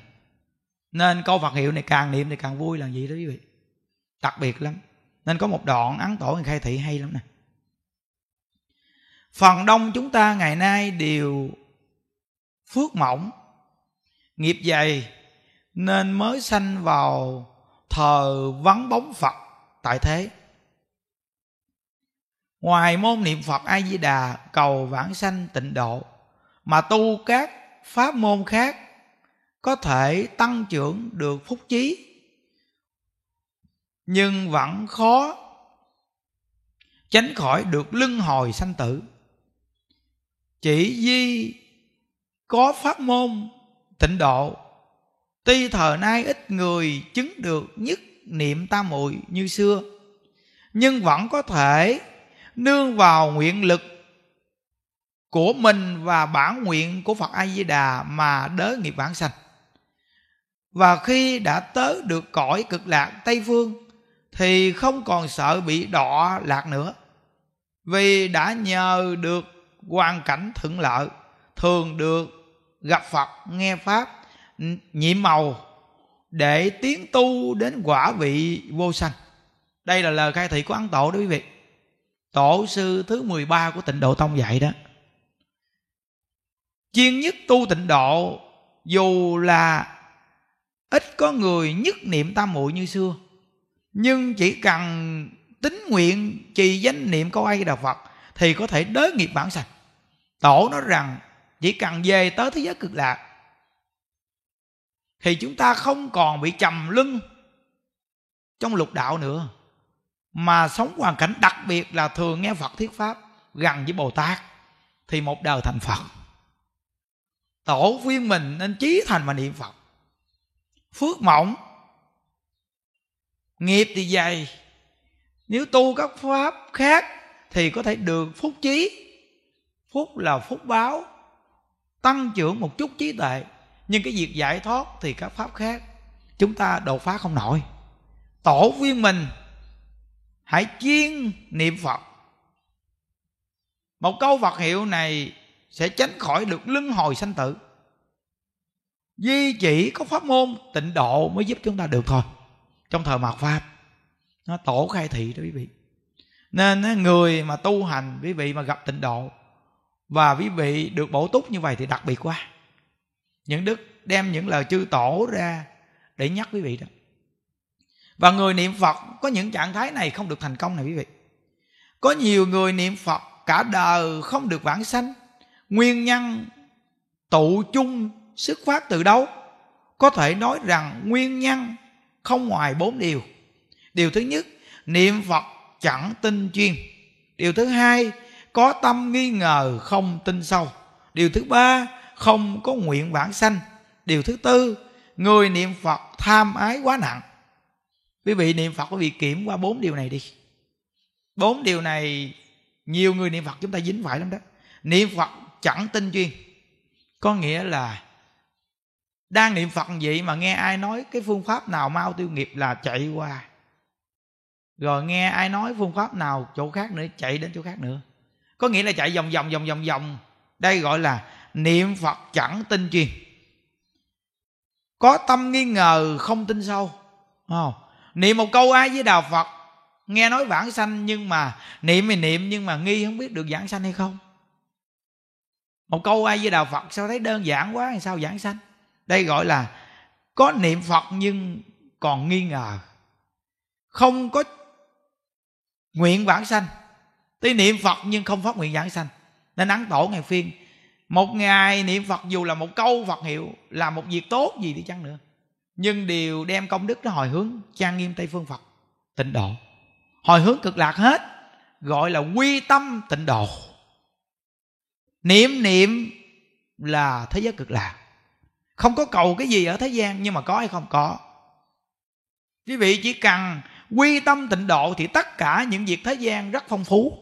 Nên câu phật hiệu này càng niệm thì càng vui là gì đó quý vị? Đặc biệt lắm. Nên có một đoạn ấn tổ khai thị hay lắm nè. Phần đông chúng ta ngày nay đều phước mỏng nghiệp dày nên mới sanh vào thờ vắng bóng phật tại thế ngoài môn niệm phật a di đà cầu vãng sanh, tịnh độ, mà tu các pháp môn khác, có thể tăng trưởng được phúc chí nhưng vẫn khó tránh khỏi được lưng hồi sanh tử. Chỉ di có pháp môn tịnh độ, tuy thời nay ít người chứng được nhất niệm tam muội như xưa, nhưng vẫn có thể nương vào nguyện lực của mình và bản nguyện của Phật A Di Đà mà đới nghiệp bản sanh. Và khi đã tới được cõi cực lạc Tây phương thì không còn sợ bị đọa lạc nữa. Vì đã nhờ được hoàn cảnh thuận lợi, thường được gặp Phật nghe pháp nhiệm màu để tiến tu đến quả vị vô sanh. Đây là lời khai thị của Ấn Tổ đó quý vị. Tổ sư thứ 13 của tịnh độ tông dạy đó chuyên nhất tu tịnh độ, Dù là ít có người nhất niệm tam muội như xưa, Nhưng chỉ cần tính nguyện trì danh niệm câu ai đà Phật Thì có thể đới nghiệp bản sạch. Tổ nói rằng chỉ cần về tới thế giới cực lạc Thì chúng ta không còn bị trầm lưng Trong lục đạo nữa mà sống hoàn cảnh đặc biệt là thường nghe Phật thuyết pháp gần với Bồ Tát, thì một đời thành Phật. Tổ viên mình nên chí thành mà niệm Phật. Phước mỏng, nghiệp thì dày. Nếu tu các pháp khác thì có thể được phúc trí. Phúc là phúc báo, tăng trưởng một chút trí tuệ. Nhưng cái việc giải thoát thì các pháp khác chúng ta đột phá không nổi. Tổ viên mình hãy chuyên niệm phật. Một câu phật hiệu này sẽ tránh khỏi được luân hồi sanh tử. Duy chỉ có pháp môn, tịnh độ mới giúp chúng ta được thôi. Trong thời mạt pháp, nó tổ khai thị đó quý vị. Nên người mà tu hành, quý vị mà gặp tịnh độ và quý vị được bổ túc như vậy thì đặc biệt quá. Những đức đem những lời chư tổ ra để nhắc quý vị đó và người niệm phật, có những trạng thái này không được thành công này quý vị. Có nhiều người niệm phật, cả đời không được vãng sanh. Nguyên nhân tụ chung xuất phát từ đâu? Có thể nói rằng nguyên nhân không ngoài bốn điều. Điều thứ nhất, niệm phật chẳng tin chuyên. Điều thứ hai, có tâm nghi ngờ không tin sâu. Điều thứ ba, không có nguyện vãng sanh. Điều thứ tư, người niệm phật tham ái quá nặng quý vị niệm phật quý vị kiểm qua bốn điều này đi. Bốn điều này nhiều người niệm phật chúng ta dính phải lắm đó. Niệm phật chẳng tin chuyên có nghĩa là đang niệm phật vậy mà nghe ai nói cái phương pháp nào mau tiêu nghiệp là chạy qua. Rồi nghe ai nói phương pháp nào chỗ khác nữa, chạy đến chỗ khác nữa. Có nghĩa là chạy vòng vòng vòng vòng vòng. Đây gọi là niệm phật chẳng tin chuyên có tâm nghi ngờ không tin sâu không? Niệm một câu ai với đạo phật. Nghe nói vãng sanh nhưng mà niệm thì niệm nhưng mà nghi không biết được giảng sanh hay không. Một câu ai với đạo phật sao thấy đơn giản quá sao giảng sanh? Đây gọi là có niệm phật nhưng còn nghi ngờ. Không có nguyện vãng sanh. Tuy niệm phật nhưng không phát nguyện vãng sanh. Nên ấn tổ ngày phiên, một ngày niệm phật dù là một câu phật hiệu, là một việc tốt gì đi chăng nữa nhưng đều đem công đức đó hồi hướng trang nghiêm tây phương phật, tịnh độ. Hồi hướng cực lạc hết, gọi là quy tâm tịnh độ. Niệm niệm là thế giới cực lạc. Không có cầu cái gì ở thế gian, nhưng mà có hay không có. Quý vị chỉ cần quy tâm tịnh độ thì tất cả những việc thế gian rất phong phú.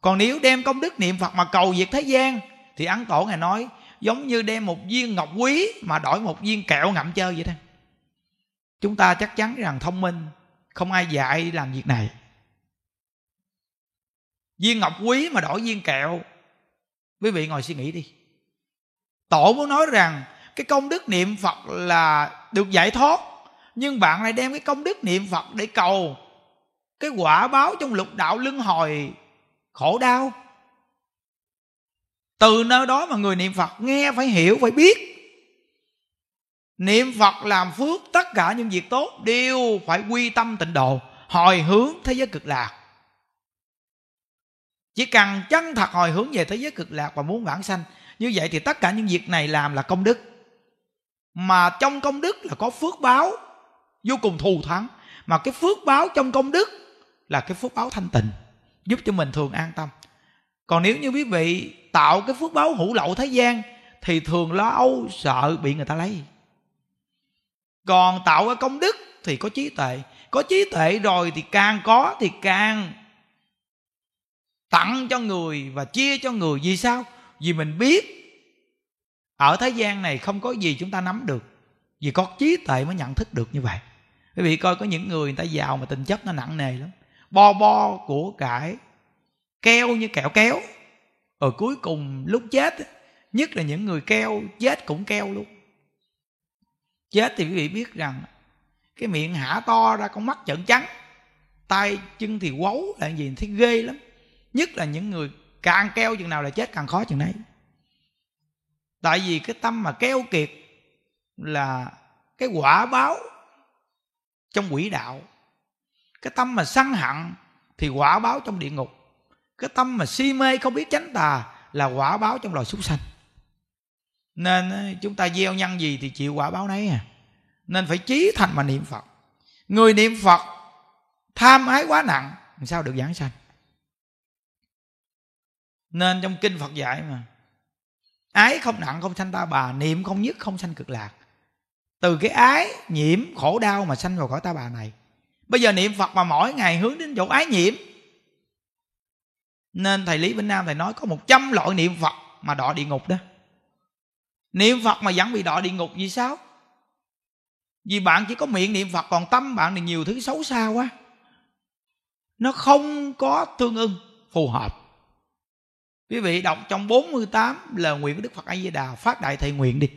Còn nếu đem công đức niệm phật mà cầu việc thế gian, thì ấn tổ ngài nói giống như đem một viên ngọc quý mà đổi một viên kẹo ngậm chơi vậy đó chúng ta chắc chắn rằng thông minh, không ai dạy làm việc này. Viên ngọc quý mà đổi viên kẹo. Quý vị ngồi suy nghĩ đi. Tổ muốn nói rằng cái công đức niệm phật là được giải thoát, nhưng bạn lại đem cái công đức niệm phật để cầu. Cái quả báo trong lục đạo luân hồi, khổ đau từ nơi đó mà người niệm phật nghe phải hiểu, phải biết. Niệm phật làm phước tất cả những việc tốt đều phải quy tâm tịnh độ, hồi hướng thế giới cực lạc. Chỉ cần chân thật hồi hướng về thế giới cực lạc và muốn vãng sanh, như vậy thì tất cả những việc này làm là công đức. Mà trong công đức là có phước báo, vô cùng thù thắng. Mà cái phước báo trong công đức là cái phước báo thanh tịnh, giúp cho mình thường an tâm còn nếu như quý vị tạo cái phước báo hữu lậu thế gian, thì thường lo âu, sợ bị người ta lấy. Còn tạo cái công đức thì có trí tuệ. Có trí tuệ rồi thì càng có thì càng tặng cho người và chia cho người. Vì sao? Vì mình biết ở thế gian này không có gì chúng ta nắm được. Vì có trí tuệ mới nhận thức được như vậy. Quý vị coi có những người người ta giàu mà tình chất nó nặng nề lắm. Bo bo của cải keo như kẹo kéo. Rồi cuối cùng lúc chết, nhất là những người keo, chết cũng keo luôn. Chết thì quý vị biết rằng cái miệng hả to ra con mắt trợn trắng, tay chân thì quấu là gì thấy ghê lắm. Nhất là những người càng keo chừng nào là chết càng khó chừng đấy tại vì cái tâm mà keo kiệt là cái quả báo trong quỷ đạo. Cái tâm mà sân hận thì quả báo trong địa ngục cái tâm mà si mê, không biết tránh tà là quả báo trong loài súc sanh. Nên ờ, chúng ta gieo nhân gì thì chịu quả báo nấy à. Nên phải chí thành mà niệm phật. Người niệm phật tham ái quá nặng, làm sao được giảng sanh? Nên trong kinh phật dạy mà, ái không nặng, không sanh ta bà, niệm không nhất, không sanh cực lạc. Từ cái ái nhiễm khổ đau mà sanh vào cõi ta bà này. Bây giờ niệm phật mà mỗi ngày hướng đến chỗ ái nhiễm nên thầy lý vĩnh nam thầy nói có một trăm loại niệm phật mà đọa địa ngục đó. Niệm phật mà vẫn bị đọa địa ngục vì sao? Vì bạn chỉ có miệng niệm phật, còn tâm bạn thì nhiều thứ xấu xa quá. Nó không có tương ưng, phù hợp. Quý vị đọc trong 48 lời nguyện của Đức Phật A Di Đà phát đại thệ nguyện đi.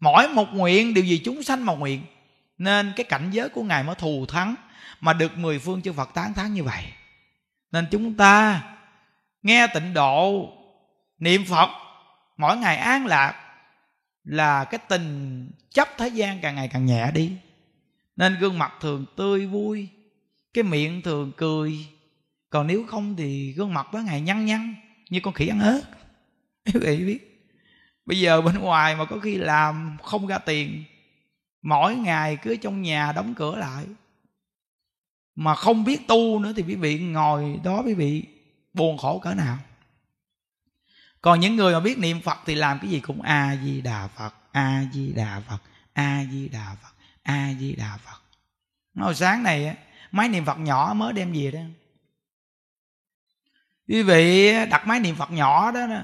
Mỗi một nguyện đều vì chúng sanh mà nguyện. Nên cái cảnh giới của ngài mới thù thắng mà được mười phương chư Phật tán thán như vậy nên chúng ta nghe tịnh độ, niệm Phật, mỗi ngày an lạc là cái tình chấp thế gian càng ngày càng nhẹ đi. Nên gương mặt thường tươi vui, cái miệng thường cười. Còn nếu không thì gương mặt đó ngày nhăn nhăn, như con khỉ ăn ớt quý vị biết. Bây giờ bên ngoài mà có khi làm không ra tiền, mỗi ngày cứ trong nhà đóng cửa lại mà không biết tu nữa thì quý vị ngồi đó quý vị buồn khổ cỡ nào. Còn những người mà biết niệm phật thì làm cái gì cũng a di đà phật a di đà phật a di đà phật a di đà phật. Hồi sáng này máy niệm phật nhỏ mới đem về đó. Quý vị đặt máy niệm phật nhỏ đó, đó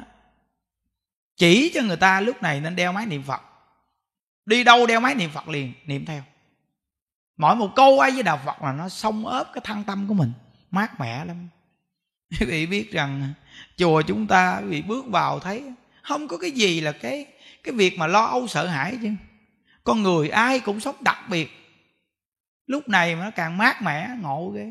chỉ cho người ta lúc này nên đeo máy niệm phật. Đi đâu đeo máy niệm phật liền niệm theo mỗi một câu ấy với đạo phật là nó xông ớp cái thân tâm của mình. Mát mẻ lắm. Quý vị biết rằng chùa chúng ta, quý vị bước vào thấy không có cái gì là cái cái việc mà lo âu sợ hãi chứ. Con người ai cũng sống đặc biệt. Lúc này mà nó càng mát mẻ, ngộ ghê.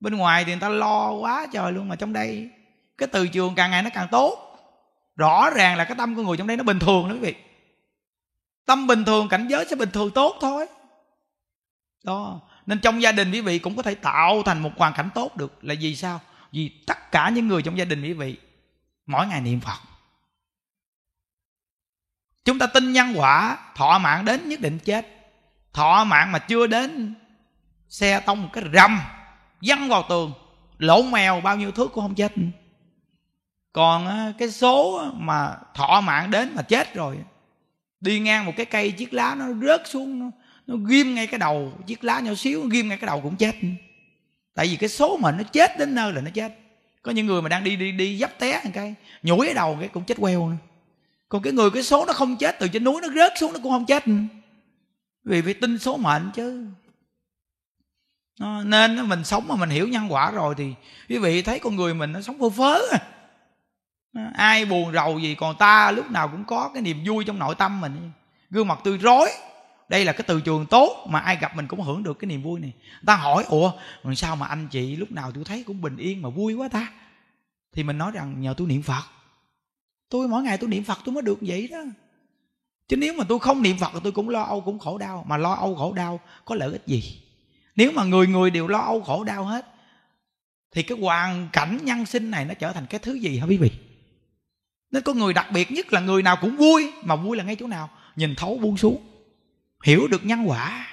Bên ngoài thì người ta lo quá trời luôn mà trong đây cái từ trường càng ngày nó càng tốt. Rõ ràng là cái tâm của người trong đây nó bình thường đó quý vị. Tâm bình thường, cảnh giới sẽ bình thường tốt thôi đó. Nên trong gia đình quý vị cũng có thể tạo thành một hoàn cảnh tốt được. Là vì sao? Vì tất cả những người trong gia đình quý vị mỗi ngày niệm phật. Chúng ta tin nhân quả thọ mạng đến nhất định chết. Thọ mạng mà chưa đến xe tông một cái rầm văng vào tường. Lỗ mèo bao nhiêu thước cũng không chết. Còn cái số mà thọ mạng đến mà chết rồi đi ngang một cái cây chiếc lá nó rớt xuống nó, nó ghim ngay cái đầu, chiếc lá nhỏ xíu ghim ngay cái đầu cũng chết. Tại vì cái số mệnh nó chết đến nơi là nó chết. Có những người mà đang đi đi đi dấp té một cái, nhủi ở đầu cái cũng chết queo nữa. Còn cái người, cái số nó không chết, từ trên núi nó rớt xuống nó cũng không chết vì phải tin số mệnh chứ. Nên mình sống mà mình hiểu nhân quả rồi thì quý vị thấy con người mình nó sống phơ phớ à. ai buồn rầu gì, còn ta lúc nào cũng có cái niềm vui trong nội tâm mình. Gương mặt tươi rói đây là cái từ trường tốt mà ai gặp mình cũng hưởng được cái niềm vui này. Ta hỏi, ủa, làm sao mà anh chị lúc nào tôi thấy cũng bình yên mà vui quá ta? Thì mình nói rằng, nhờ tôi niệm phật. Tôi mỗi ngày tôi niệm phật tôi mới được vậy đó. Chứ nếu mà tôi không niệm phật thì tôi cũng lo âu, cũng khổ đau. Mà lo âu khổ đau có lợi ích gì? Nếu mà người người đều lo âu khổ đau hết, thì cái hoàn cảnh nhân sinh này nó trở thành cái thứ gì hả quý vị? Nên có người đặc biệt nhất là người nào cũng vui mà vui là ngay chỗ nào? Nhìn thấu buông xuống hiểu được nhân quả.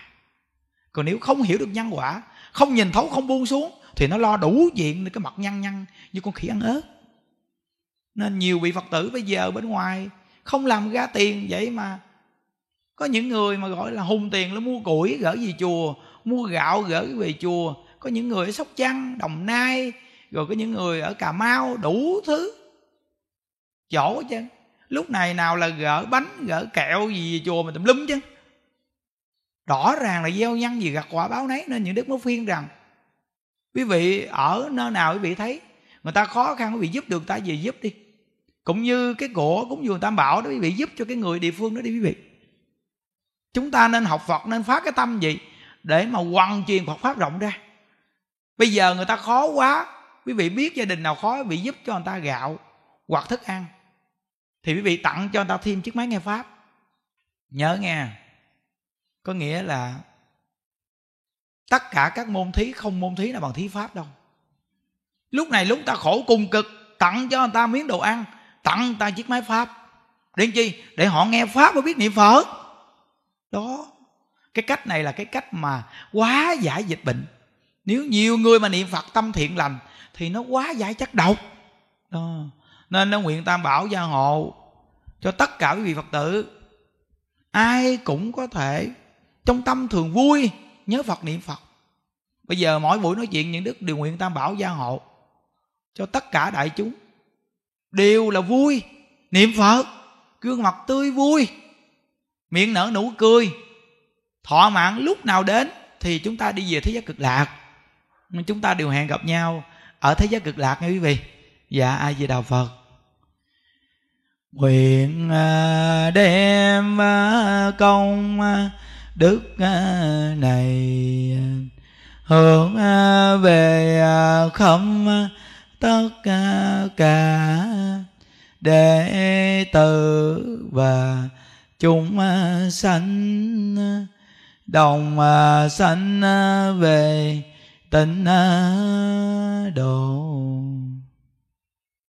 Còn nếu không hiểu được nhân quả, không nhìn thấu, không buông xuống, thì nó lo đủ diện cái mặt nhăn nhăn như con khỉ ăn ớt nên nhiều vị phật tử bây giờ bên ngoài không làm ra tiền vậy mà có những người mà gọi là hùng tiền nó mua củi gỡ về chùa, mua gạo gỡ về chùa. Có những người ở sóc trăng, đồng nai, rồi có những người ở cà mau, đủ thứ, chỗ chứ lúc này nào là gỡ bánh, gỡ kẹo gì về chùa mà tùm lum chứ? Rõ ràng là gieo nhân gì gặt quả báo nấy nên những đức mới phiên rằng, quý vị ở nơi nào quý vị thấy, người ta khó khăn quý vị giúp được ta về giúp đi. Cũng như cái của cũng như tam bảo đó, quý vị giúp cho cái người địa phương đó đi quý vị. Chúng ta nên học phật, nên phát cái tâm gì để mà hoàn truyền phật pháp rộng ra. Bây giờ người ta khó quá, quý vị biết gia đình nào khó, quý vị giúp cho người ta gạo hoặc thức ăn, thì quý vị tặng cho người ta thêm chiếc máy nghe pháp. Nhớ nghe có nghĩa là tất cả các môn thí không môn thí nào bằng thí pháp đâu. Lúc này lúc ta khổ cùng cực, tặng cho người ta miếng đồ ăn, tặng người ta chiếc máy pháp. Để chi? Để họ nghe pháp và biết niệm phật. Đó. Cái cách này là cái cách mà quá giải dịch bệnh. Nếu nhiều người mà niệm phật tâm thiện lành, thì nó quá giải chất độc. Đó. nên nó nguyện tam bảo gia hộ cho tất cả quý vị phật tử. Ai cũng có thể trong tâm thường vui, nhớ phật, niệm phật. Bây giờ mỗi buổi nói chuyện những đức đều nguyện tam bảo gia hộ cho tất cả đại chúng đều là vui, niệm phật, gương mặt tươi vui, miệng nở nụ cười, thọ mạng lúc nào đến thì chúng ta đi về thế giới cực lạc. Chúng ta đều hẹn gặp nhau ở thế giới cực lạc nha quý vị. Dạ ai về đạo phật. Nguyện à, đem à, công à, đức à, này, hướng à, về à, không tất cả đệ tử và chúng sanh đồng sanh về tịnh độ.